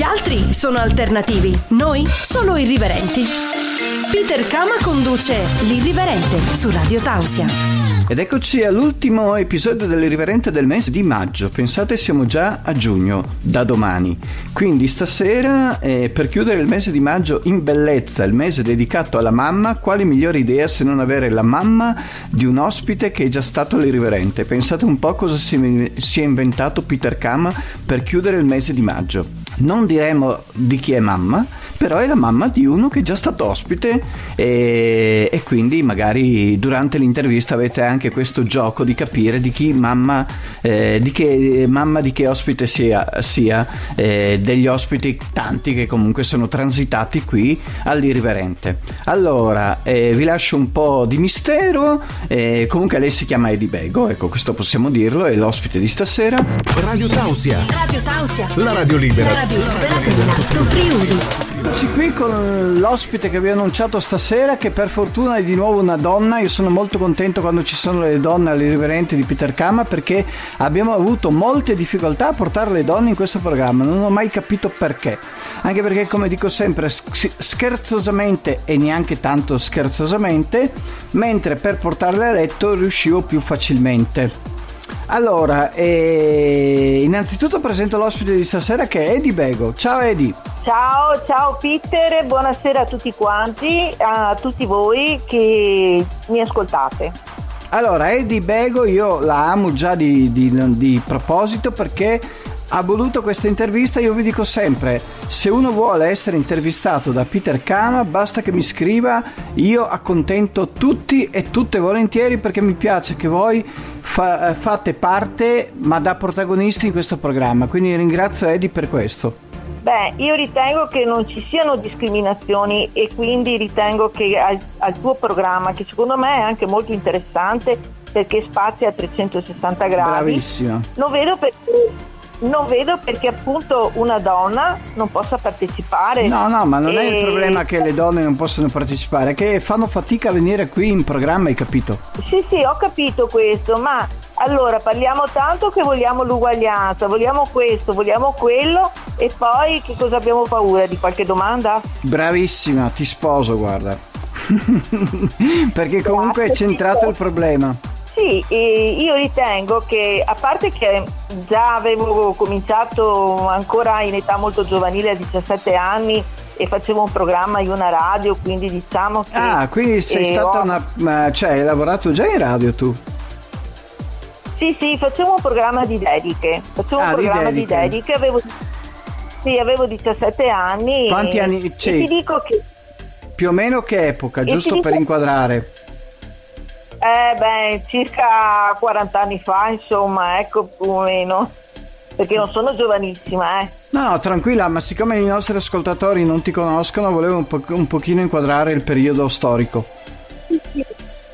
Gli altri sono alternativi, noi solo irriverenti. Peter Kama conduce L'Irriverente su Radio Tausia. Ed eccoci all'ultimo episodio dell'Irriverente del mese di maggio. Pensate, siamo già a giugno, da domani. Quindi stasera, eh, per chiudere il mese di maggio in bellezza, il mese dedicato alla mamma, quale migliore idea se non avere la mamma di un ospite che è già stato all'Irriverente? Pensate un po' cosa si è inventato Peter Kama per chiudere il mese di maggio. Non diremo di chi è mamma, però è la mamma di uno che è già stato ospite e, e quindi magari durante l'intervista avete anche questo gioco di capire di chi mamma, eh, di che mamma di che ospite sia, sia eh, degli ospiti tanti che comunque sono transitati qui all'irriverente. Allora, eh, vi lascio un po' di mistero, eh, comunque lei si chiama Edi Bego, ecco questo possiamo dirlo, è l'ospite di stasera. Radio Tausia. Radio Tausia. La radio libera. La radio libera dell'Alto Friuli. Eccoci qui con l'ospite che vi ho annunciato stasera, che per fortuna è di nuovo una donna. Io sono molto contento quando ci sono le donne all'irriverente di Peter Kama perché abbiamo avuto molte difficoltà a portare le donne in questo programma. Non ho mai capito perché. Anche perché, come dico sempre, scherzosamente e neanche tanto scherzosamente, mentre per portarle a letto riuscivo più facilmente. Allora, eh, innanzitutto presento l'ospite di stasera che è Edi Bego. Ciao Edi. Ciao, ciao Peter, buonasera a tutti quanti, a tutti voi che mi ascoltate. Allora, Edi Bego io la amo già di, di, di proposito perché ha voluto questa intervista, io vi dico sempre, se uno vuole essere intervistato da Peter Kama, basta che mi scriva, io accontento tutti e tutte volentieri perché mi piace che voi fa, fate parte, ma da protagonisti in questo programma, quindi ringrazio Eddie per questo. Beh, io ritengo che non ci siano discriminazioni e quindi ritengo che al, al tuo programma, che secondo me è anche molto interessante perché spazia a 360 gradi, Bravissima. non vedo perché non vedo perché appunto una donna non possa partecipare. No, no, ma non e... è il problema che le donne non possono partecipare, è che fanno fatica a venire qui in programma, hai capito? Sì, sì, ho capito questo, ma allora parliamo tanto che vogliamo l'uguaglianza, vogliamo questo, vogliamo quello e poi che cosa abbiamo paura? Di qualche domanda? Bravissima, ti sposo, guarda. perché comunque è centrato il problema. Sì, io ritengo che a parte che già avevo cominciato ancora in età molto giovanile a 17 anni e facevo un programma in una radio, quindi diciamo che... Ah, quindi sei eh, stata ho- una... cioè hai lavorato già in radio tu? Sì, sì, facevo un programma di dediche. Facevo Ah, un di programma di dediche. dediche, avevo, sì, avevo 17 anni. Quanti e, anni e c'hai? ti dico che... Più o meno che epoca, giusto per dico- inquadrare? Eh beh, circa 40 anni fa, insomma, ecco, più o meno. Perché non sono giovanissima, eh. No, no, tranquilla, ma siccome i nostri ascoltatori non ti conoscono, volevo un, po- un pochino inquadrare il periodo storico.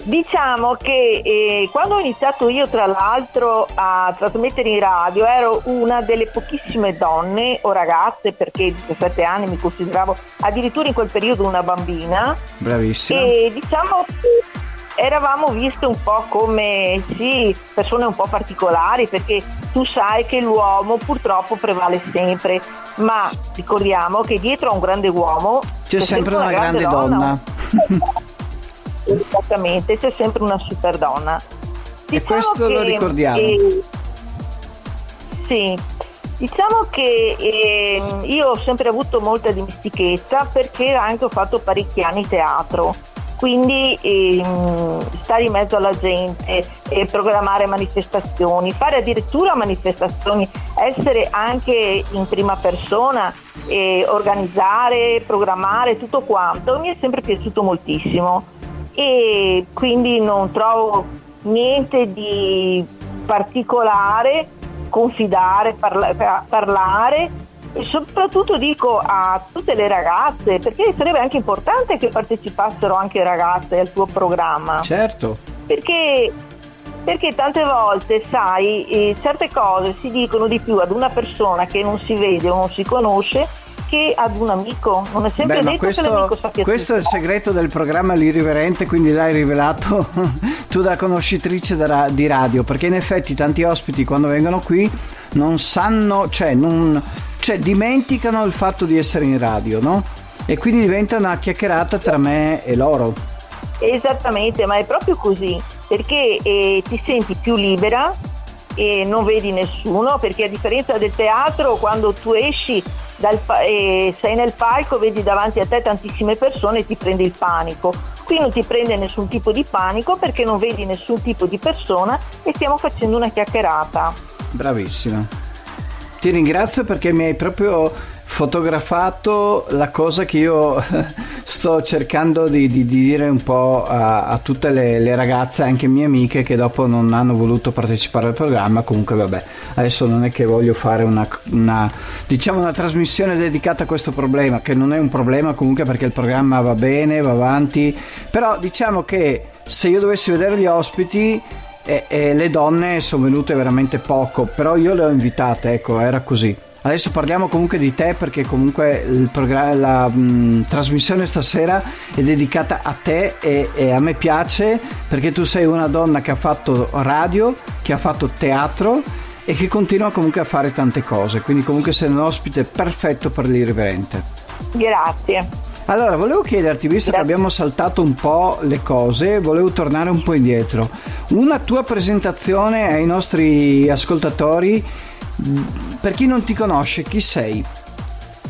Diciamo che eh, quando ho iniziato io, tra l'altro, a trasmettere in radio, ero una delle pochissime donne o ragazze, perché a 17 anni mi consideravo addirittura in quel periodo una bambina, Bravissima. e diciamo eravamo viste un po' come sì, persone un po' particolari perché tu sai che l'uomo purtroppo prevale sempre, ma ricordiamo che dietro a un grande uomo C'è sempre una grande donna. Esattamente, c'è sempre una super donna. E questo lo ricordiamo. eh, sì, diciamo che eh, io ho sempre avuto molta dimestichezza perché anche ho fatto parecchi anni teatro. Quindi ehm, stare in mezzo alla gente, e programmare manifestazioni, fare addirittura manifestazioni, essere anche in prima persona, e organizzare, programmare tutto quanto, mi è sempre piaciuto moltissimo. E quindi non trovo niente di particolare, confidare, parla- parlare e soprattutto dico a tutte le ragazze, perché sarebbe anche importante che partecipassero anche ragazze al tuo programma Certo. perché, perché tante volte, sai, eh, certe cose si dicono di più ad una persona che non si vede o non si conosce che ad un amico. Non è sempre Beh, detto che l'amico questo, sappia questo è il tutto. segreto del programma L'Irriverente, quindi l'hai rivelato tu da conoscitrice da di radio, perché in effetti tanti ospiti quando vengono qui non sanno, cioè non, cioè dimenticano il fatto di essere in radio, no? E quindi diventa una chiacchierata tra me e loro. Esattamente, ma è proprio così, perché eh, ti senti più libera e non vedi nessuno, perché a differenza del teatro, quando tu esci dal, eh, sei nel palco, vedi davanti a te tantissime persone e ti prende il panico. Qui non ti prende nessun tipo di panico perché non vedi nessun tipo di persona e stiamo facendo una chiacchierata. Bravissima. Ti ringrazio perché mi hai proprio fotografato la cosa che io sto cercando di, di, di dire un po' a, a tutte le, le, ragazze, anche mie amiche, che dopo non hanno voluto partecipare al programma. Comunque, vabbè, adesso non è che voglio fare una, una, diciamo una trasmissione dedicata a questo problema, che non è un problema comunque perché il programma va bene, va avanti. Però diciamo che se io dovessi vedere gli ospiti. E, e le donne sono venute veramente poco, però io le ho invitate, ecco, era così. Adesso parliamo comunque di te perché comunque la mh, trasmissione stasera è dedicata a te e, e, a me piace perché tu sei una donna che ha fatto radio, che ha fatto teatro e che continua comunque a fare tante cose, quindi comunque sei un ospite perfetto per l'irriverente. Grazie. Allora, volevo chiederti, visto che abbiamo saltato un po' le cose, volevo tornare un po' indietro. Una tua presentazione ai nostri ascoltatori per chi non ti conosce, chi sei?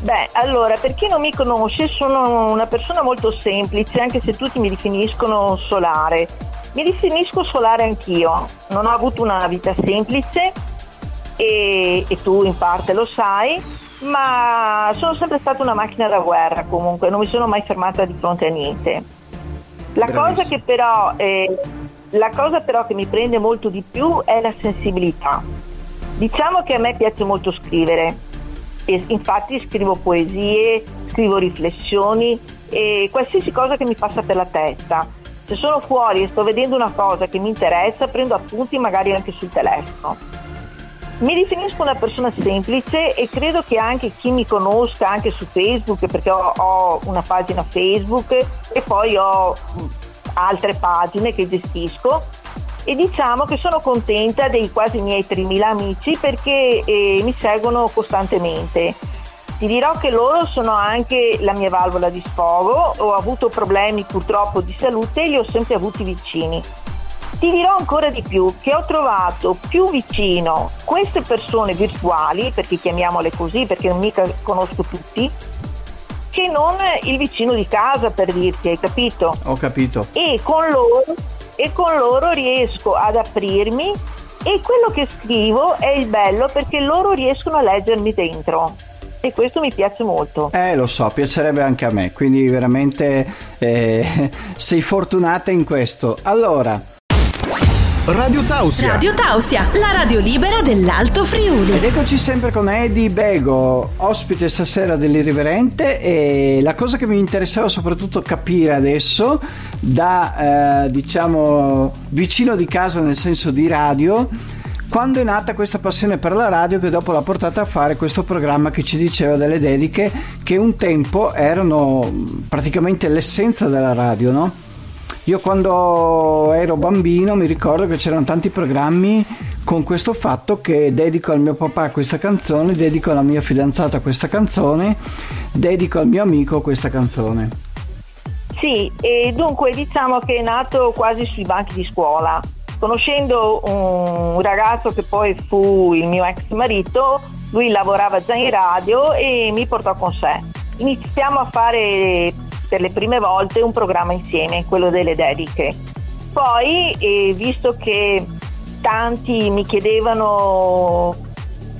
Beh, allora, per chi non mi conosce, sono una persona molto semplice, anche se tutti mi definiscono solare. Mi definisco solare anch'io, non ho avuto una vita semplice e, e tu in parte lo sai, ma sono sempre stata una macchina da guerra comunque, non mi sono mai fermata di fronte a niente. La cosa, che però, eh, la cosa però che mi prende molto di più è la sensibilità Diciamo che a me piace molto scrivere, e infatti scrivo poesie, scrivo riflessioni e qualsiasi cosa che mi passa per la testa. Se sono fuori e sto vedendo una cosa che mi interessa, prendo appunti magari anche sul telefono. Mi definisco una persona semplice e credo che anche chi mi conosca anche su Facebook, perché ho, ho una pagina Facebook e poi ho altre pagine che gestisco, e diciamo che sono contenta dei quasi miei 3.000 amici perché eh, mi seguono costantemente. Ti dirò che loro sono anche la mia valvola di sfogo, ho avuto problemi purtroppo di salute e li ho sempre avuti vicini. Ti dirò ancora di più che ho trovato più vicino queste persone virtuali, perché chiamiamole così, perché non mica conosco tutti, che non il vicino di casa per dirti, hai capito? Ho capito. E con loro e con loro riesco ad aprirmi e quello che scrivo è il bello perché loro riescono a leggermi dentro e questo mi piace molto. Eh, lo so, piacerebbe anche a me, quindi veramente eh, sei fortunata in questo. Allora, Radio Tausia. Radio Tausia, la radio libera dell'Alto Friuli. Ed eccoci sempre con Eddie Bego, ospite stasera dell'Irriverente e la cosa che mi interessava soprattutto capire adesso da eh, diciamo vicino di casa nel senso di radio quando è nata questa passione per la radio che dopo l'ha portata a fare questo programma che ci diceva delle dediche che un tempo erano praticamente l'essenza della radio, no? Io quando ero bambino mi ricordo che c'erano tanti programmi con questo fatto che dedico al mio papà questa canzone, dedico alla mia fidanzata questa canzone, dedico al mio amico questa canzone. Sì, e dunque diciamo che è nato quasi sui banchi di scuola. Conoscendo un ragazzo che poi fu il mio ex marito, lui lavorava già in radio e mi portò con sé. Iniziamo a fare per le prime volte un programma insieme, quello delle dediche. Poi, eh, visto che tanti mi chiedevano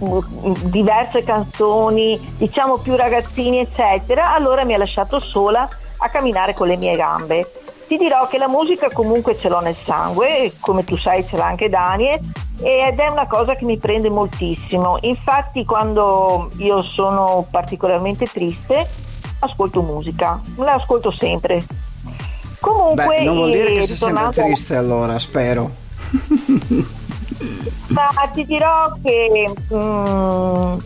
mm, diverse canzoni, diciamo più ragazzini, eccetera, allora mi ha lasciato sola a camminare con le mie gambe. Ti dirò che la musica comunque ce l'ho nel sangue, come tu sai ce l'ha anche Daniel, ed è una cosa che mi prende moltissimo. Infatti quando io sono particolarmente triste ascolto musica, la ascolto sempre. Comunque, Beh, non vuol dire che sei sempre triste allora, spero. Ma ti dirò che mm,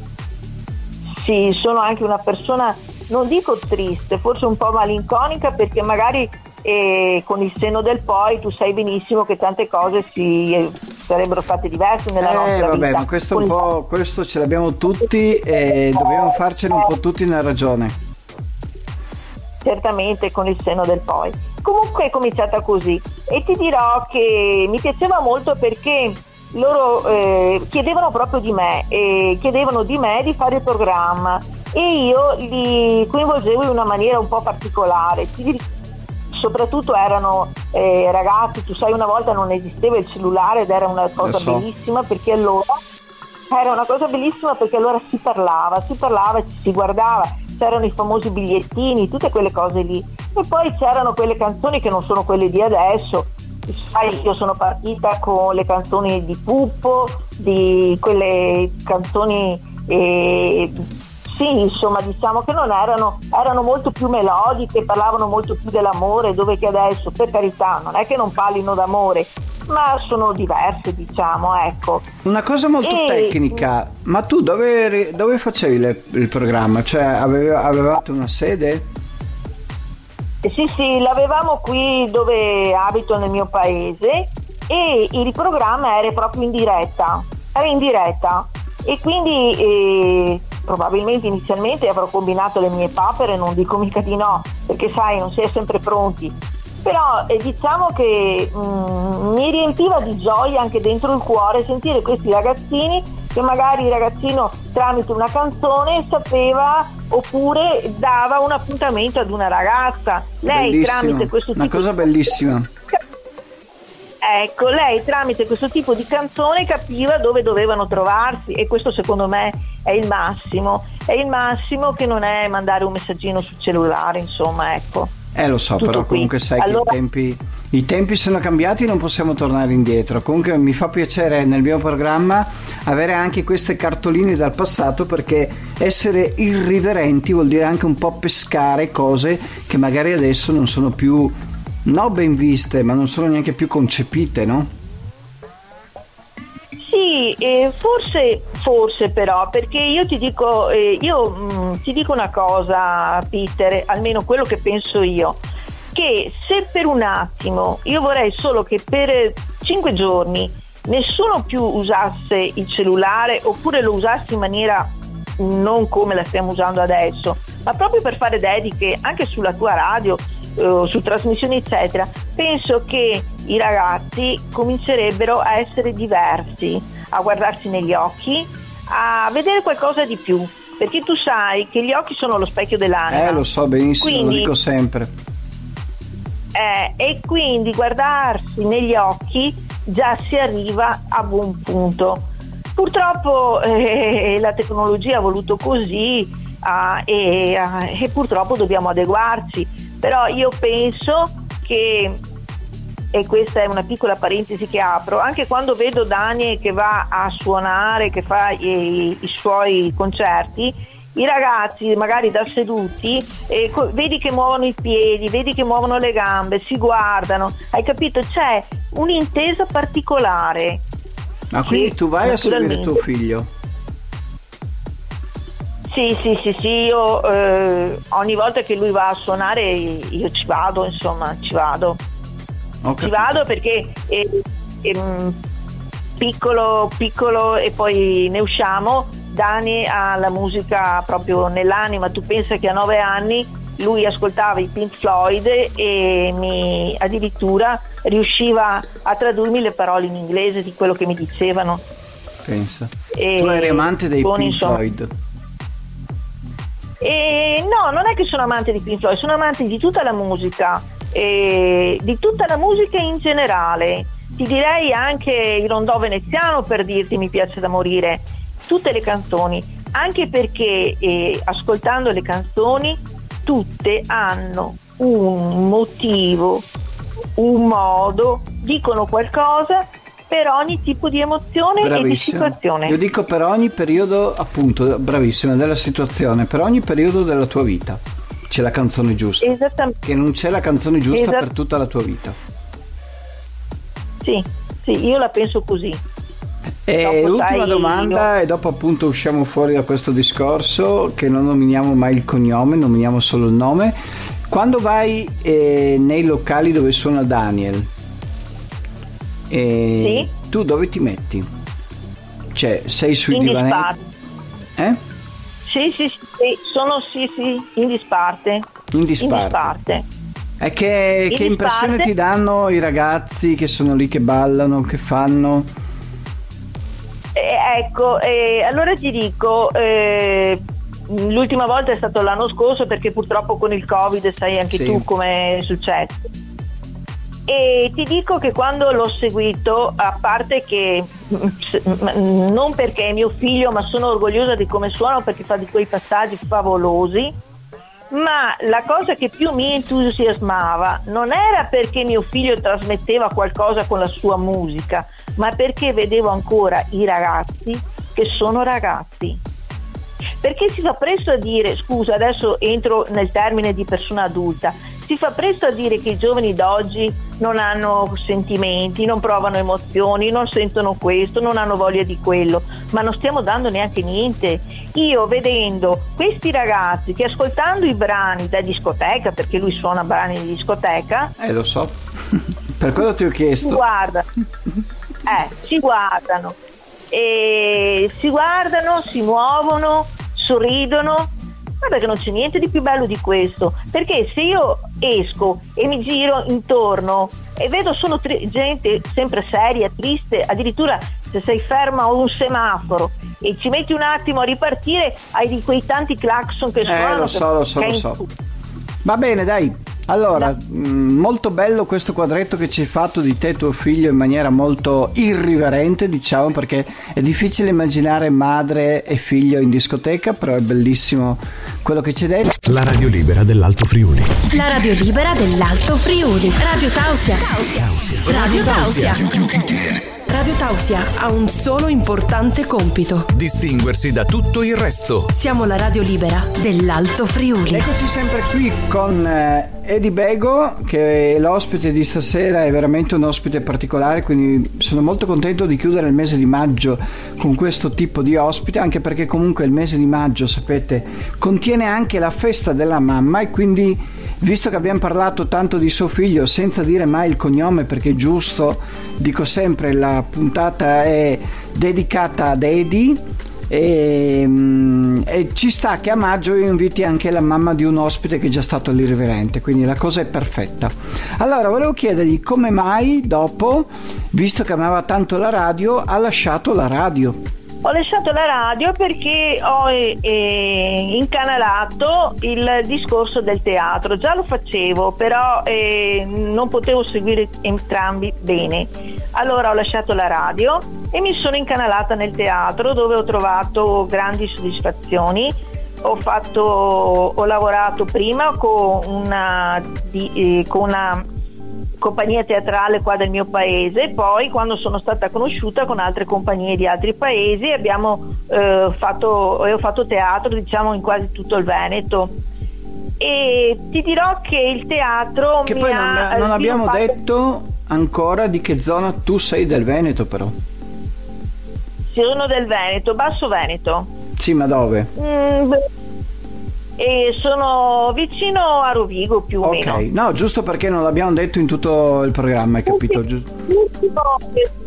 sì, sono anche una persona, non dico triste, forse un po' malinconica perché magari eh, con il seno del poi tu sai benissimo che tante cose si sarebbero state diverse nella eh, nostra vabbè, vita. ma questo, un po', questo ce l'abbiamo tutti e dobbiamo farcene un po' tutti una ragione. Certamente con il seno del poi. Comunque è cominciata così e ti dirò che mi piaceva molto perché loro eh, chiedevano proprio di me, eh, chiedevano di me di fare il programma e io li coinvolgevo in una maniera un po' particolare. soprattutto erano eh, ragazzi, tu sai una volta non esisteva il cellulare ed era una cosa so. bellissima perché allora era una cosa bellissima perché allora si parlava, si parlava, ci si guardava, c'erano i famosi bigliettini, tutte quelle cose lì. E poi c'erano quelle canzoni che non sono quelle di adesso. Sai, io sono partita con le canzoni di Puppo, di quelle canzoni eh, sì, insomma, diciamo che non erano, erano molto più melodiche, parlavano molto più dell'amore, dove che adesso, per carità, non è che non parlino d'amore, ma sono diverse, diciamo, ecco. Una cosa molto E- tecnica, ma tu dove, dove facevi le- il programma? Cioè, aveve- avevate una sede? Eh, Sì, sì, l'avevamo qui dove abito nel mio paese e il programma era proprio in diretta, era in diretta e quindi eh, probabilmente inizialmente avrò combinato le mie papere, non dico mica di no, perché sai, non si è sempre pronti. Però eh, diciamo che mm, mi riempiva di gioia anche dentro il cuore sentire questi ragazzini che magari il ragazzino tramite una canzone sapeva oppure dava un appuntamento ad una ragazza. Lei Bellissimo. tramite questo tipo Una cosa di bellissima. Ecco, lei tramite questo tipo di canzone capiva dove dovevano trovarsi e questo secondo me è il massimo. È il massimo che non è mandare un messaggino sul cellulare, insomma, ecco. Eh lo so, Tutto però qui. comunque sai Allora- che i tempi, i tempi sono cambiati e non possiamo tornare indietro. Comunque mi fa piacere nel mio programma avere anche queste cartoline dal passato perché essere irriverenti vuol dire anche un po' pescare cose che magari adesso non sono più, no ben viste, ma non sono neanche più concepite, no? Sì, eh, forse, forse però, perché io ti dico, eh, io, mh, ti dico una cosa, Peter, almeno quello che penso io, che se per un attimo, io vorrei solo che per cinque giorni nessuno più usasse il cellulare oppure lo usasse in maniera non come la stiamo usando adesso, ma proprio per fare dediche anche sulla tua radio, eh, su trasmissioni eccetera, penso che i ragazzi comincerebbero a essere diversi, a guardarsi negli occhi, a vedere qualcosa di più, perché tu sai che gli occhi sono lo specchio dell'anima. Eh lo so benissimo, lo Quindi- dico sempre. eh, e quindi guardarsi negli occhi già si arriva a buon punto. Purtroppo eh, la tecnologia ha voluto così ah, e, ah, e purtroppo dobbiamo adeguarci, però io penso che, e questa è una piccola parentesi che apro, anche quando vedo Dani che va a suonare, che fa i, i suoi concerti, i ragazzi magari da seduti eh, co- vedi che muovono i piedi, vedi che muovono le gambe, si guardano, hai capito? C'è un'intesa particolare. Ma quindi tu vai a seguire tuo figlio? Sì, sì, sì, sì, io eh, ogni volta che lui va a suonare io ci vado, insomma, ci vado. Ci vado perché eh, ehm, piccolo, piccolo e poi ne usciamo. Dani ha la musica proprio nell'anima. Tu pensa che a nove anni lui ascoltava i Pink Floyd e mi addirittura riusciva a tradurmi le parole in inglese di quello che mi dicevano. Pensa. E tu eri amante dei Pink insomma, Floyd. E no, non è che sono amante di Pink Floyd, sono amante di tutta la musica, e di tutta la musica in generale. Ti direi anche il rondò veneziano per dirti mi piace da morire, tutte le canzoni, anche perché eh, ascoltando le canzoni tutte hanno un motivo, un modo, dicono qualcosa per ogni tipo di emozione e di Bravissima. situazione. Io dico per ogni periodo, appunto, bravissima, della situazione, per ogni periodo della tua vita c'è la canzone giusta. Esattamente. Che non c'è la canzone giusta Esat- per tutta la tua vita. Sì, sì, io la penso così. E Dopo, l'ultima domanda, e dopo appunto usciamo fuori da questo discorso, che non nominiamo mai il cognome, nominiamo solo il nome. Quando vai eh, nei locali dove suona Daniel, eh, tu dove ti metti? Cioè, sei sui In divanetti? Eh? Sì, sì, sì, sono sì, sì, in disparte. In In disparte. disparte. E che, In che impressione disparte. ti danno i ragazzi che sono lì che ballano, che fanno? Eh, ecco, eh, allora ti dico, eh, l'ultima volta è stato l'anno scorso perché purtroppo con il Covid sai anche Sì. tu come è successo. E ti dico che quando l'ho seguito, a parte che non perché è mio figlio, ma sono orgogliosa di come suona perché fa di quei passaggi favolosi, ma la cosa che più mi entusiasmava non era perché mio figlio trasmetteva qualcosa con la sua musica, ma perché vedevo ancora i ragazzi che sono ragazzi. Perché si fa presto a dire, scusa, adesso entro nel termine di persona adulta, si fa presto a dire che i giovani d'oggi non hanno sentimenti, non provano emozioni, non sentono questo, non hanno voglia di quello, ma non stiamo dando neanche niente. Io vedendo questi ragazzi che ascoltando i brani da discoteca, perché lui suona brani di discoteca, Eh, lo so. per quello ti ho chiesto. guardano, eh, si guardano, e si guardano, si muovono, sorridono. Guarda che non c'è niente di più bello di questo, perché se io esco e mi giro intorno e vedo solo tri- gente sempre seria, triste, addirittura se sei ferma a un semaforo e ci metti un attimo a ripartire, hai di quei tanti clacson che Eh, suonano. lo so, lo so, lo so. Va bene, dai. Allora, mh, molto bello questo quadretto che ci hai fatto di te e tuo figlio in maniera molto irriverente, diciamo, perché è difficile immaginare madre e figlio in discoteca, però è bellissimo quello che ci hai detto. La radio libera dell'Alto Friuli. La radio libera dell'Alto Friuli. Radio Tausia. Radio Tausia. Radio Tausia ha un solo importante compito. Distinguersi da tutto il resto. Siamo la radio libera dell'Alto Friuli. Eccoci sempre qui con eh, Edi Bego, che è l'ospite di stasera, è veramente un ospite particolare, quindi sono molto contento di chiudere il mese di maggio con questo tipo di ospite, anche perché comunque il mese di maggio, sapete, contiene anche la festa della mamma e quindi visto che abbiamo parlato tanto di suo figlio senza dire mai il cognome perché è giusto, dico sempre la puntata è dedicata ad Edi e, mm, e ci sta che a maggio io inviti anche la mamma di un ospite che è già stato all'irriverente, quindi la cosa è perfetta. Allora, volevo chiedergli come mai dopo, visto che amava tanto la radio, ha lasciato la radio. Ho lasciato la radio perché ho eh, eh, incanalato il discorso del teatro. Già lo facevo, però eh, non potevo seguire entrambi bene. Allora ho lasciato la radio e mi sono incanalata nel teatro dove ho trovato grandi soddisfazioni. Ho, fatto, ho lavorato prima con una, di- eh, con una compagnia teatrale qua del mio paese, poi quando sono stata conosciuta con altre compagnie di altri paesi abbiamo eh, fatto, e ho fatto teatro diciamo in quasi tutto il Veneto e ti dirò che il teatro Che poi non, ha non abbiamo sviluppato- detto ancora di che zona tu sei del Veneto però. sono del Veneto, Basso Veneto Sì, ma dove? Mm, e sono vicino a Rovigo più o Ok, meno no, giusto perché non l'abbiamo detto in tutto il programma, hai capito? L'ultimo,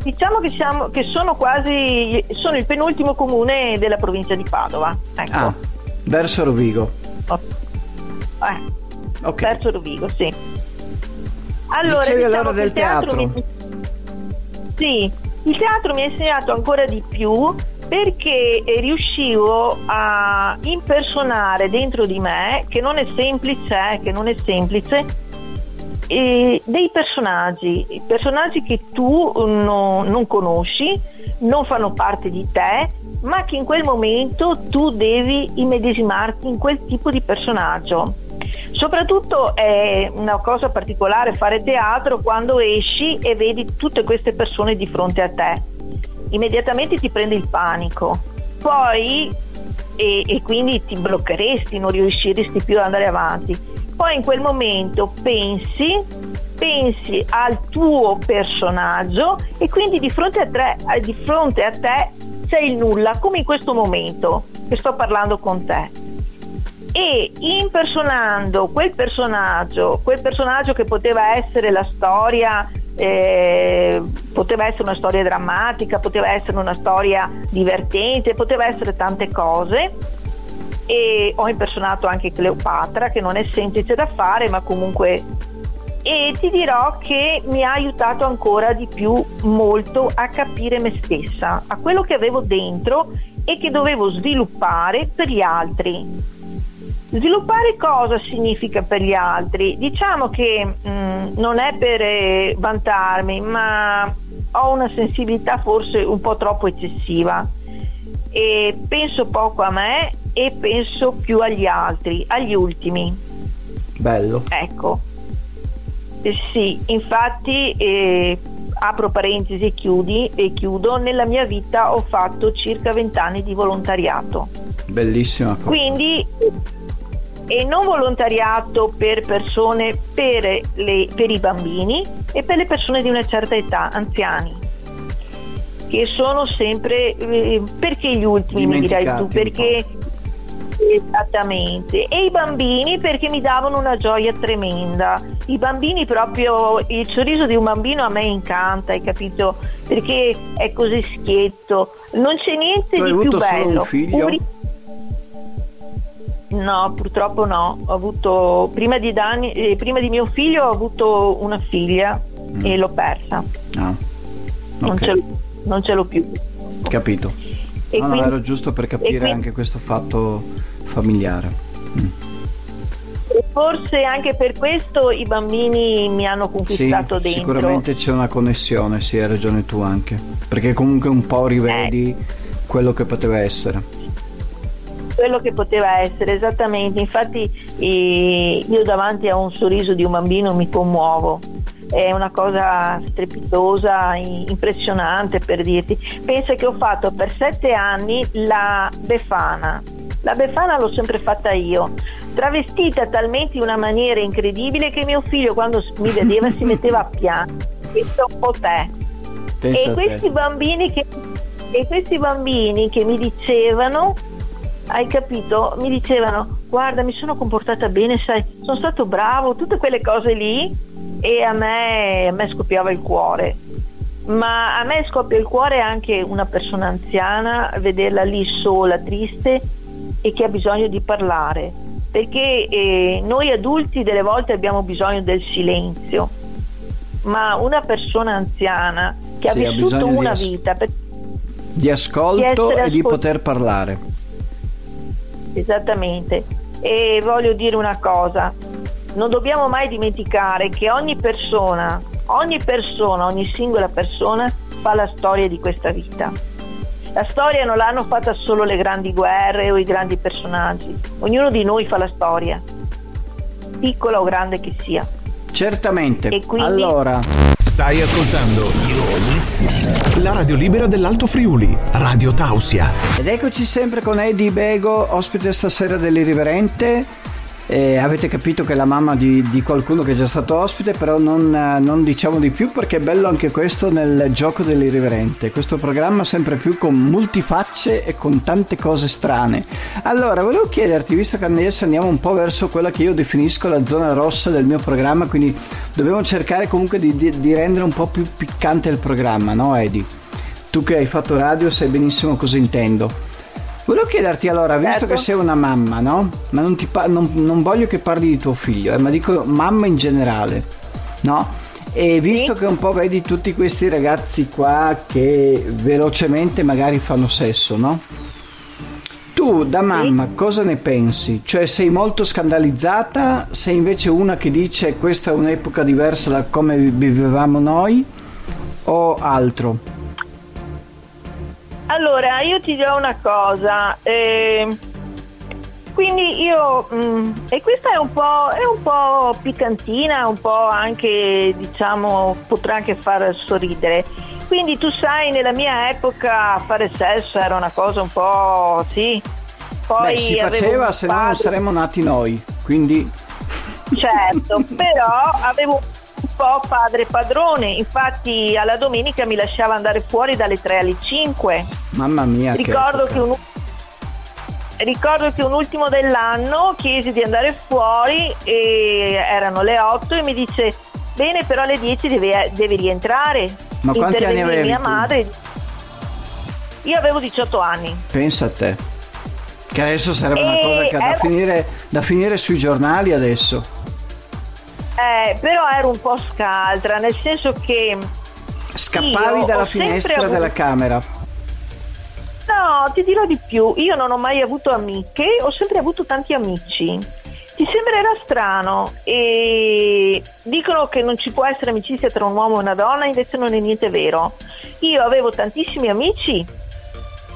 diciamo che, siamo, che sono quasi sono il penultimo comune della provincia di Padova ecco Ah, verso Rovigo. Eh, Ok. verso Rovigo sì allora Dicevi diciamo allora del teatro, teatro. mi... sì il teatro mi ha insegnato ancora di più perché eh, riuscivo a impersonare dentro di me che non è semplice eh, che non è semplice eh, dei personaggi, personaggi che tu no- non conosci, non fanno parte di te, ma che in quel momento tu devi immedesimarti in quel tipo di personaggio. Soprattutto è una cosa particolare fare teatro quando esci e vedi tutte queste persone di fronte a te. Immediatamente ti prende il panico. Poi e, e quindi ti bloccheresti, non riusciresti più ad andare avanti. Poi in quel momento pensi, pensi al tuo personaggio e quindi di fronte a te, eh, di fronte a te sei il nulla, come in questo momento che sto parlando con te. E impersonando quel personaggio, quel personaggio che poteva essere la storia eh, poteva essere una storia drammatica, poteva essere una storia divertente, poteva essere tante cose e ho impersonato anche Cleopatra che non è semplice da fare ma comunque e ti dirò che mi ha aiutato ancora di più molto a capire me stessa, a quello che avevo dentro e che dovevo sviluppare per gli altri. Sviluppare cosa significa per gli altri? Diciamo che mh, mm, non è per eh, vantarmi, ma ho una sensibilità forse un po' troppo eccessiva e penso poco a me e penso più agli altri, agli ultimi. Bello. Ecco. Eh, sì, infatti eh, apro parentesi e, chiudi, e chiudo, nella mia vita ho fatto circa vent'anni di volontariato. Bellissima cosa. Quindi e non volontariato per persone, per, le, per, i bambini e per le persone di una certa età, anziani, che sono sempre, eh, perché gli ultimi mi dirai tu, perché Esattamente, e i bambini perché mi davano una gioia tremenda. I bambini proprio, il sorriso di un bambino a me incanta, hai capito? Perché è così schietto, non c'è niente tu di più bello. Un figlio? No, purtroppo no. Ho avuto prima di, Dani, eh, prima di mio figlio ho avuto una figlia mm. e l'ho persa. Ah. Non, ce l'ho, non ce l'ho più. Capito. E no, quindi, no, era giusto per capire quindi, anche questo fatto familiare. Mm. Forse anche per questo i bambini mi hanno conquistato sì, dentro. Sicuramente c'è una connessione, sì, hai ragione tu anche. Perché comunque un po' rivedi eh. quello che poteva essere. Quello che poteva essere, esattamente. Infatti eh, io davanti a un sorriso di un bambino mi commuovo è una cosa strepitosa, impressionante per dirti. Pensa che ho fatto per sette anni la Befana. La Befana l'ho sempre fatta io, travestita talmente in una maniera incredibile che mio figlio quando mi vedeva si metteva a piangere. Questo un po' te. Pensa e questi, bambini che, e questi bambini che mi dicevano hai capito? Mi dicevano, guarda, mi sono comportata bene, sai, sono stato bravo, tutte quelle cose lì e a me, a me scoppiava il cuore. Ma a me scoppia il cuore anche una persona anziana, vederla lì sola, triste e che ha bisogno di parlare. Perché eh, noi adulti delle volte abbiamo bisogno del silenzio, ma una persona anziana che sì, ha vissuto una di as- vita per... di ascolto di e di poter parlare. Esattamente. E voglio dire una cosa, non dobbiamo mai dimenticare che ogni persona, ogni persona, ogni singola persona fa la storia di questa vita. La storia non l'hanno fatta solo le grandi guerre o i grandi personaggi, ognuno di noi fa la storia, piccola o grande che sia. Certamente. Quindi... Allora. Stai ascoltando la radio libera dell'Alto Friuli, Radio Tausia. Ed eccoci sempre con Eddie Bego, ospite stasera dell'Irriverente. Eh, avete capito che è la mamma di, di, qualcuno che è già stato ospite, però non, non, diciamo di più perché è bello anche questo nel gioco dell'irriverente. Questo programma sempre più con multifacce e con tante cose strane. Allora, volevo chiederti, visto che adesso andiamo un po' verso quella che io definisco la zona rossa del mio programma, quindi dobbiamo cercare comunque di, di, di rendere un po' più piccante il programma, no Edi? Tu che hai fatto radio sai benissimo cosa intendo. Volevo chiederti allora, visto certo. che sei una mamma, no? Ma non, pa- non, non, voglio che parli di tuo figlio, eh, ma dico mamma in generale, no? E visto sì. che un po' vedi tutti questi ragazzi qua che velocemente magari fanno sesso, no? Tu da mamma sì. cosa ne pensi? Cioè sei molto scandalizzata? Sei invece una che dice questa è un'epoca diversa da come vivevamo noi? O altro? Allora, io ti dirò una cosa. Eh, quindi io, mh, mm, e questa è un, po', è un po' piccantina, un po' anche, diciamo, potrà anche far sorridere. Quindi tu sai, nella mia epoca fare sesso era una cosa un po', sì. Poi Beh, si faceva, se no non saremmo nati noi, quindi... Certo, però avevo po' padre padrone, infatti alla domenica mi lasciava andare fuori dalle 3 alle 5. Mamma mia. Ricordo che, che un, ricordo che un ultimo dell'anno chiesi di andare fuori e erano le 8 e mi dice bene però alle 10 deve, deve rientrare. Ma quanti anni avevi? mia madre. Io avevo 18 anni. Pensa a te. Che adesso sarebbe una E cosa che ha da era- finire, da finire sui giornali adesso. Eh, però ero un po' scaltra, nel senso che Scappavi dalla finestra avuto- della camera. No, ti dirò di più, io non ho mai avuto amiche, ho sempre avuto tanti amici. Ti sembrerà strano e dicono che non ci può essere amicizia tra un uomo e una donna, invece non è niente vero. Io avevo tantissimi amici,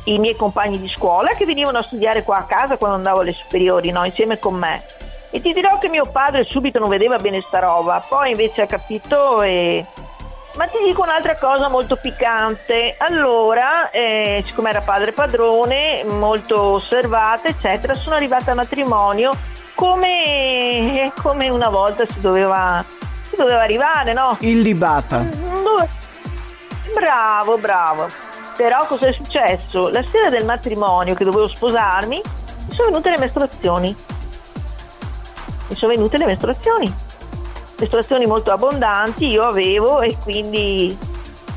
i miei compagni di scuola, che venivano a studiare qua a casa quando andavo alle superiori, no? insieme con me. E ti dirò che mio padre subito non vedeva bene sta roba, poi invece ha capito e ma ti dico un'altra cosa molto piccante. Allora, eh, siccome era padre padrone, molto osservata, eccetera, sono arrivata al matrimonio come, come una volta si doveva, si doveva arrivare, no? Illibata. Dove- Bravo, bravo. Però cosa è successo? La sera del matrimonio che dovevo sposarmi, mi sono venute le mestruazioni. Mi sono venute le mestruazioni. Mestruazioni molto abbondanti io avevo e quindi,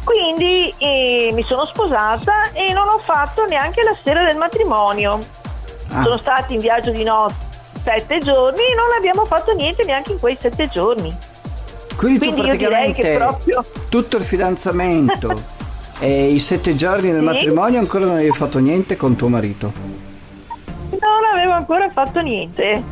quindi eh, mi sono sposata e non ho fatto neanche la sera del matrimonio. Ah. Sono stati in viaggio di notte sette giorni e non abbiamo fatto niente neanche in quei sette giorni. Quindi, Quindi tu io direi praticamente che proprio- tutto il fidanzamento e i sette giorni del Sì. matrimonio ancora non avevi fatto niente con tuo marito. Non avevo ancora fatto niente.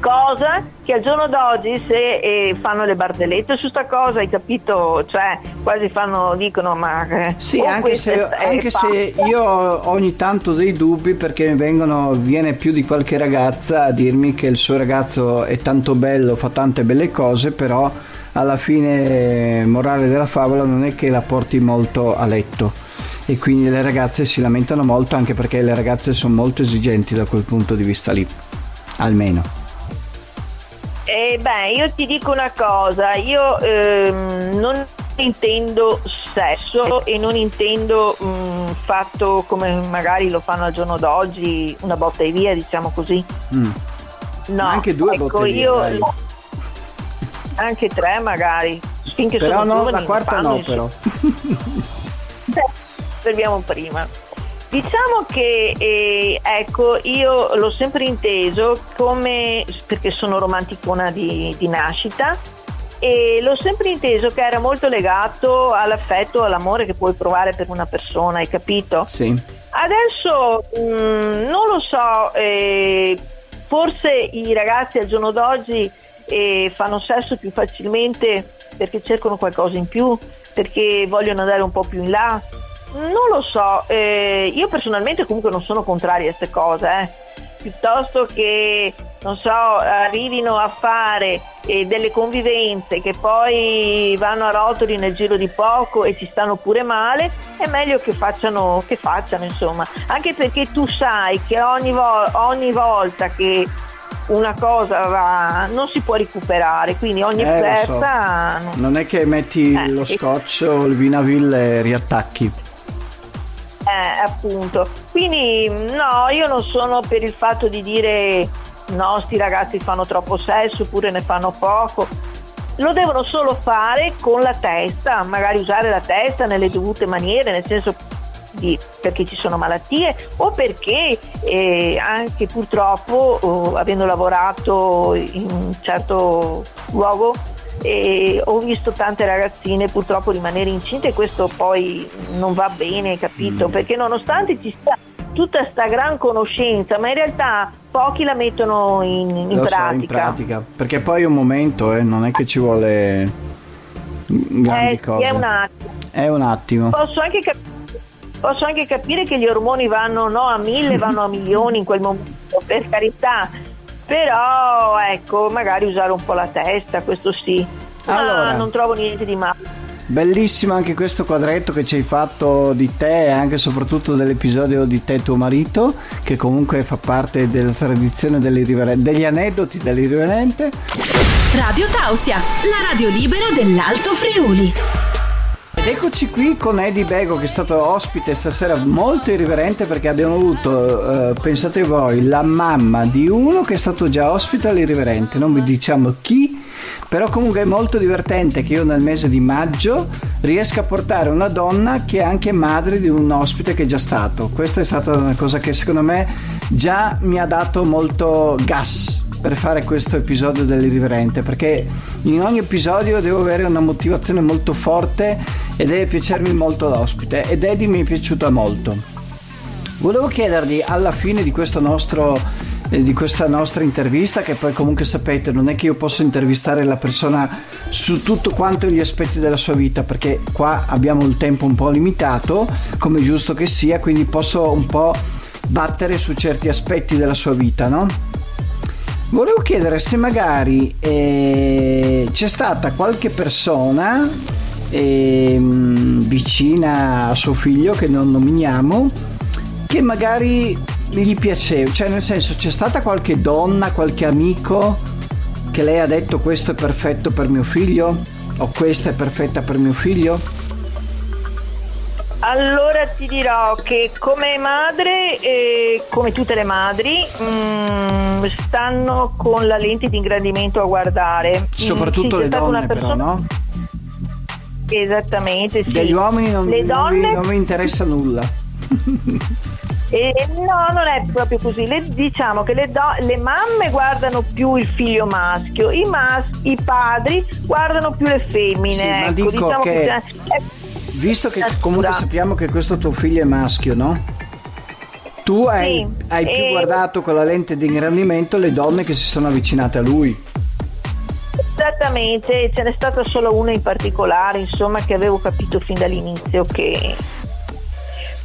Cosa che al giorno d'oggi se eh, fanno le barzellette su sta cosa, hai capito? Cioè, quasi fanno, dicono, ma... eh, Sì, o anche, se, anche se io ho ogni tanto dei dubbi perché vengono, viene più di qualche ragazza a dirmi che il suo ragazzo è tanto bello, fa tante belle cose, però alla fine, eh, morale della favola, non è che la porti molto a letto. E quindi le ragazze si lamentano molto anche perché le ragazze sono molto esigenti da quel punto di vista lì. Almeno. Eh, beh, io ti dico una cosa, io ehm, non intendo sesso e non intendo mm, fatto come magari lo fanno al giorno d'oggi, una botta e via, diciamo così. Mm. No, Ma anche due ecco, botte via, io dai. anche tre magari, finché Però sono no, giovani, la quarta no però. Fermiamo prima. Diciamo che eh, ecco, io l'ho sempre inteso come perché sono romanticona di, di nascita e l'ho sempre inteso che era molto legato all'affetto, all'amore che puoi provare per una persona, hai capito? Sì. Adesso mh, non lo so, eh, forse i ragazzi al giorno d'oggi eh, fanno sesso più facilmente perché cercano qualcosa in più, perché vogliono andare un po' più in là. Non lo so, eh, io personalmente comunque non sono contraria a queste cose, eh. piuttosto che, non so, arrivino a fare eh, delle convivenze che poi vanno a rotoli nel giro di poco e ci stanno pure male, è meglio che facciano, che facciano insomma, anche perché tu sai che ogni, vo- ogni volta che una cosa va non si può recuperare, quindi ogni Eh, so. offerta... no. Non è che metti Eh, lo scotch o il vinaville e riattacchi. Eh, appunto. Quindi no, io non sono per il fatto di dire no, sti ragazzi fanno troppo sesso oppure ne fanno poco. Lo devono solo fare con la testa, magari usare la testa nelle dovute maniere, nel senso di, perché ci sono malattie o perché eh, anche purtroppo, oh, avendo lavorato in un certo luogo, e ho visto tante ragazzine purtroppo rimanere incinte e questo poi non va bene, capito? Perché nonostante ci sia tutta sta gran conoscenza, ma in realtà pochi la mettono in, in Lo so, pratica. in pratica. Perché poi è un momento, eh, non è che ci vuole grandi Eh, cose. è un attimo. È un attimo. Posso anche, cap- posso anche capire che gli ormoni vanno no, a mille, vanno a milioni in quel momento, per carità. Però ecco, magari usare un po' la testa, questo sì. Allora. non trovo niente di male. Bellissimo anche questo quadretto che ci hai fatto di te e anche soprattutto dell'episodio di te e tuo marito, che comunque fa parte della tradizione dell'irriverente- degli aneddoti dell'irriverente. Radio Tausia, la radio libera dell'Alto Friuli. Ed eccoci qui con Eddie Bego che è stato ospite stasera molto irriverente perché abbiamo avuto, eh, pensate voi, la mamma di uno che è stato già ospite all'irriverente, non vi diciamo chi, Però comunque è molto divertente che io nel mese di maggio riesca a portare una donna che è anche madre di un ospite che è già stato. Questa è stata una cosa che secondo me già mi ha dato molto gas per fare questo episodio dell'irriverente perché in ogni episodio devo avere una motivazione molto forte e deve piacermi molto l'ospite ed Eddie mi è piaciuta molto. Volevo chiedergli alla fine di questo nostro eh, di questa nostra intervista che poi comunque sapete non è che io posso intervistare la persona su tutto quanto gli aspetti della sua vita perché qua abbiamo il tempo un po' limitato come giusto che sia quindi posso un po' battere su certi aspetti della sua vita no? Volevo chiedere se magari eh, c'è stata qualche persona eh, vicina a suo figlio che non nominiamo che magari gli piaceva, cioè nel senso c'è stata qualche donna, qualche amico che lei ha detto questo è perfetto per mio figlio o questa è perfetta per mio figlio? Allora ti dirò che come madre, eh, come tutte le madri, mh, mm, stanno con la lente di ingrandimento a guardare. Soprattutto mm, le donne persona... però, no? Esattamente, sì. Degli uomini non, le donne... non, mi, non mi interessa nulla. E no, non è proprio così. Le, diciamo che le, do, le, mamme guardano più il figlio maschio, i, mas, i padri guardano più le femmine. Sì, ecco, ma dico diciamo che, che Visto che comunque sappiamo che questo tuo figlio è maschio, no? Tu hai, sì, hai più e... guardato con la lente di ingrandimento le donne che si sono avvicinate a lui. Esattamente, ce n'è stata solo una in particolare, insomma, che avevo capito fin dall'inizio che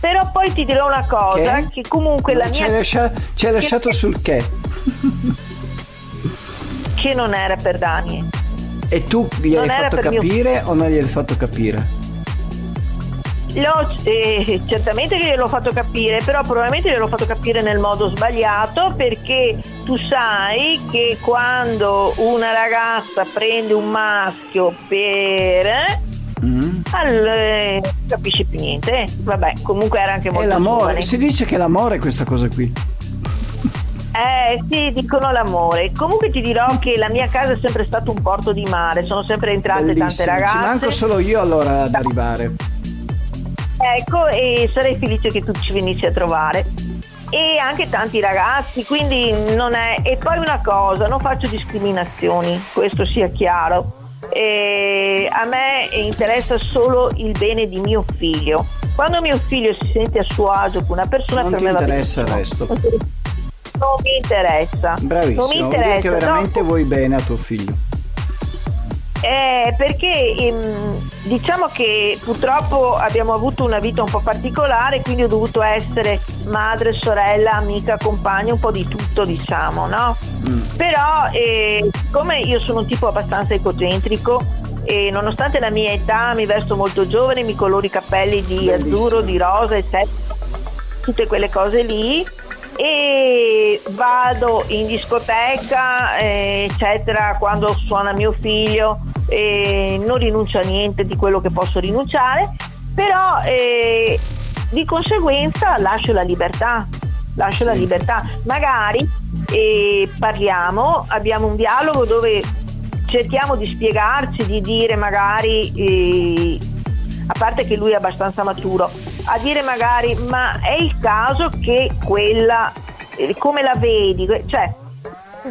però poi ti dirò una cosa che, che comunque la ci mia ci hai lasciato che... sul che? Che non era per Dani. E tu gli non hai fatto capire mio... o non gli hai fatto capire eh, certamente che gliel'ho fatto capire, però probabilmente gliel'ho fatto capire nel modo sbagliato perché tu sai che quando una ragazza prende un maschio per... Mm. Allora, eh, capisci più niente. Vabbè, comunque era anche molto... È l'amore, giovane. si dice che l'amore è questa cosa qui. Eh sì, dicono l'amore. Comunque ti dirò che la mia casa è sempre stato un porto di mare, sono sempre entrate Bellissimo. tante ragazze. Ci manco solo io allora ad arrivare. Ecco, e sarei felice che tu ci venissi a trovare. E anche tanti ragazzi, quindi non è. E poi una cosa, non faccio discriminazioni, questo sia chiaro. E a me interessa solo il bene di mio figlio. Quando mio figlio si sente a suo agio con una persona non per me va interessa il resto. Non mi interessa. Bravissimo, non mi interessa. che veramente no. vuoi bene a tuo figlio. Eh, perché ehm, diciamo che purtroppo abbiamo avuto una vita un po' particolare, quindi ho dovuto essere madre, sorella, amica, compagna, un po' di tutto, diciamo, no? Mm. Però, eh, siccome io sono un tipo abbastanza ecocentrico, e nonostante la mia età mi vesto molto giovane, mi coloro i capelli di Bellissimo. azzurro, di rosa, eccetera, tutte quelle cose lì e vado in discoteca eh, eccetera quando suona mio figlio eh, non rinuncio a niente di quello che posso rinunciare però eh, di conseguenza lascio la libertà lascio la libertà. Magari eh, parliamo abbiamo un dialogo dove cerchiamo di spiegarci di dire magari eh, a parte che lui è abbastanza maturo, a dire magari ma è il caso che quella, eh, come la vedi, cioè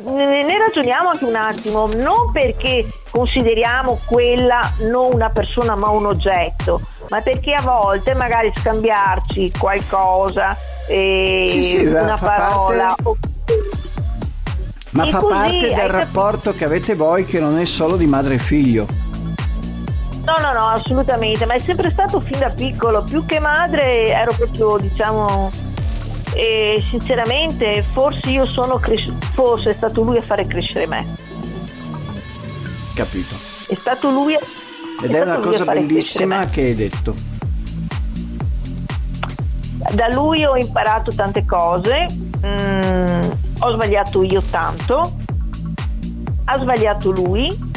ne ragioniamo anche un attimo, non perché consideriamo quella non una persona ma un oggetto, ma perché a volte magari scambiarci qualcosa, eh, sì, sì, una parola. Parte... Ma fa parte del rapporto capito? che avete voi che non è solo di madre e figlio. No, no, no, assolutamente, ma è sempre stato fin da piccolo, più che madre ero proprio, diciamo, e sinceramente forse io sono cresciuto, forse è stato lui a fare crescere me. Capito. È stato lui a... Ed è, è una cosa bellissima che hai detto. Da lui ho imparato tante cose, mm, ho sbagliato io tanto, ha sbagliato lui,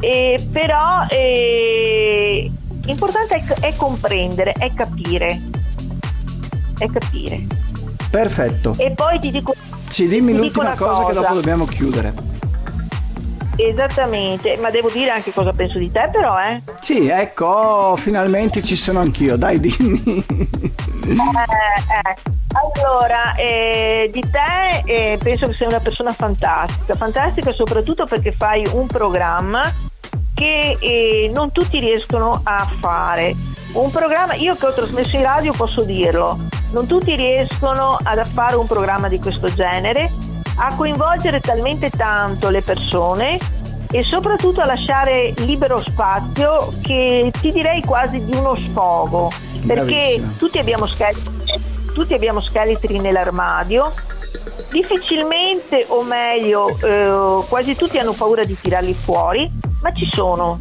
eh, però eh, l'importante è, è, comprendere, è capire. È capire. Perfetto. E poi ti dico... Sì, dimmi ti l'ultima cosa, cosa, che dopo dobbiamo chiudere. Esattamente, ma devo dire anche cosa penso di te però, eh? Sì, ecco, finalmente ci sono anch'io, dai dimmi. Eh, eh. Allora, eh, di te eh, penso che sei una persona fantastica, fantastica soprattutto perché fai un programma che eh, non tutti riescono a fare. Un programma, io che ho trasmesso in radio posso dirlo, non tutti riescono a fare un programma di questo genere, a coinvolgere talmente tanto le persone e soprattutto a lasciare libero spazio che ti direi quasi di uno sfogo, perché tutti abbiamo, scheletri, tutti abbiamo scheletri nell'armadio, difficilmente o meglio eh, quasi tutti hanno paura di tirarli fuori, ma ci sono.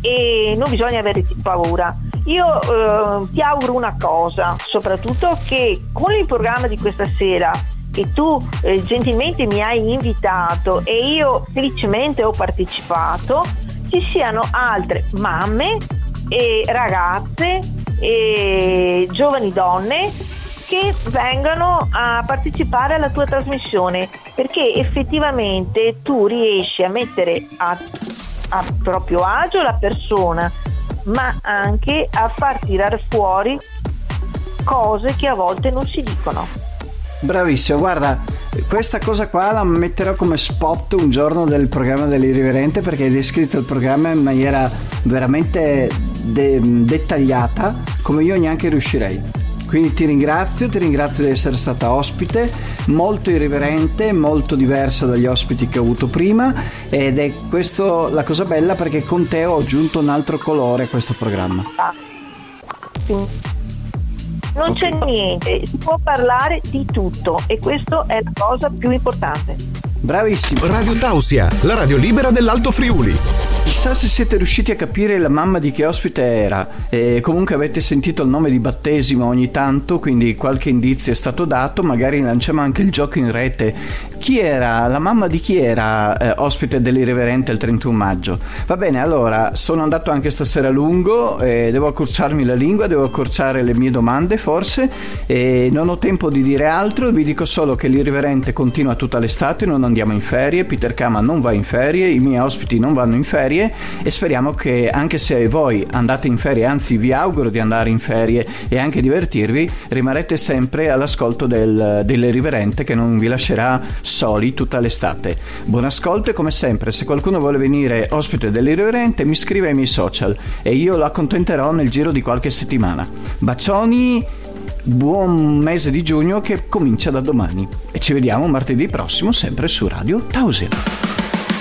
E non bisogna avere paura. Io eh, ti auguro una cosa, soprattutto che con il programma di questa sera che tu eh, gentilmente mi hai invitato e io felicemente ho partecipato, ci siano altre mamme e ragazze e giovani donne che vengano a partecipare alla tua trasmissione perché effettivamente tu riesci a mettere a, a proprio agio la persona ma anche a far tirare fuori cose che a volte non si dicono. Bravissimo, guarda, questa cosa qua la metterò come spot un giorno del programma dell'Irriverente perché hai descritto il programma in maniera veramente de- dettagliata come io neanche riuscirei. Quindi ti ringrazio, ti ringrazio di essere stata ospite, molto irriverente, molto diversa dagli ospiti che ho avuto prima ed è questo la cosa bella perché con te ho aggiunto un altro colore a questo programma. Non c'è niente, si può parlare di tutto e questo è la cosa più importante. Bravissimo. Radio Tausia, la radio libera dell'Alto Friuli. Chissà se siete riusciti a capire la mamma di che ospite era. E comunque avete sentito il nome di battesimo ogni tanto, quindi qualche indizio è stato dato. Magari lanciamo anche il gioco in rete. Chi era, la mamma di chi era eh, ospite dell'irreverente il 31 maggio? Va bene, allora sono andato anche stasera lungo, eh, devo accorciarmi la lingua, devo accorciare le mie domande forse. E non ho tempo di dire altro, vi dico solo che l'irreverente continua tutta l'estate, non andiamo in ferie, Peter Kama non va in ferie, i miei ospiti non vanno in ferie e speriamo che anche se voi andate in ferie, anzi vi auguro di andare in ferie e anche divertirvi, rimarrete sempre all'ascolto del, dell'irriverente che non vi lascerà soli tutta l'estate. Buon ascolto e come sempre se qualcuno vuole venire ospite dell'irriverente mi scrive ai miei social e io lo accontenterò nel giro di qualche settimana. Bacioni! buon mese di giugno che comincia da domani e ci vediamo martedì prossimo sempre su Radio Tausia.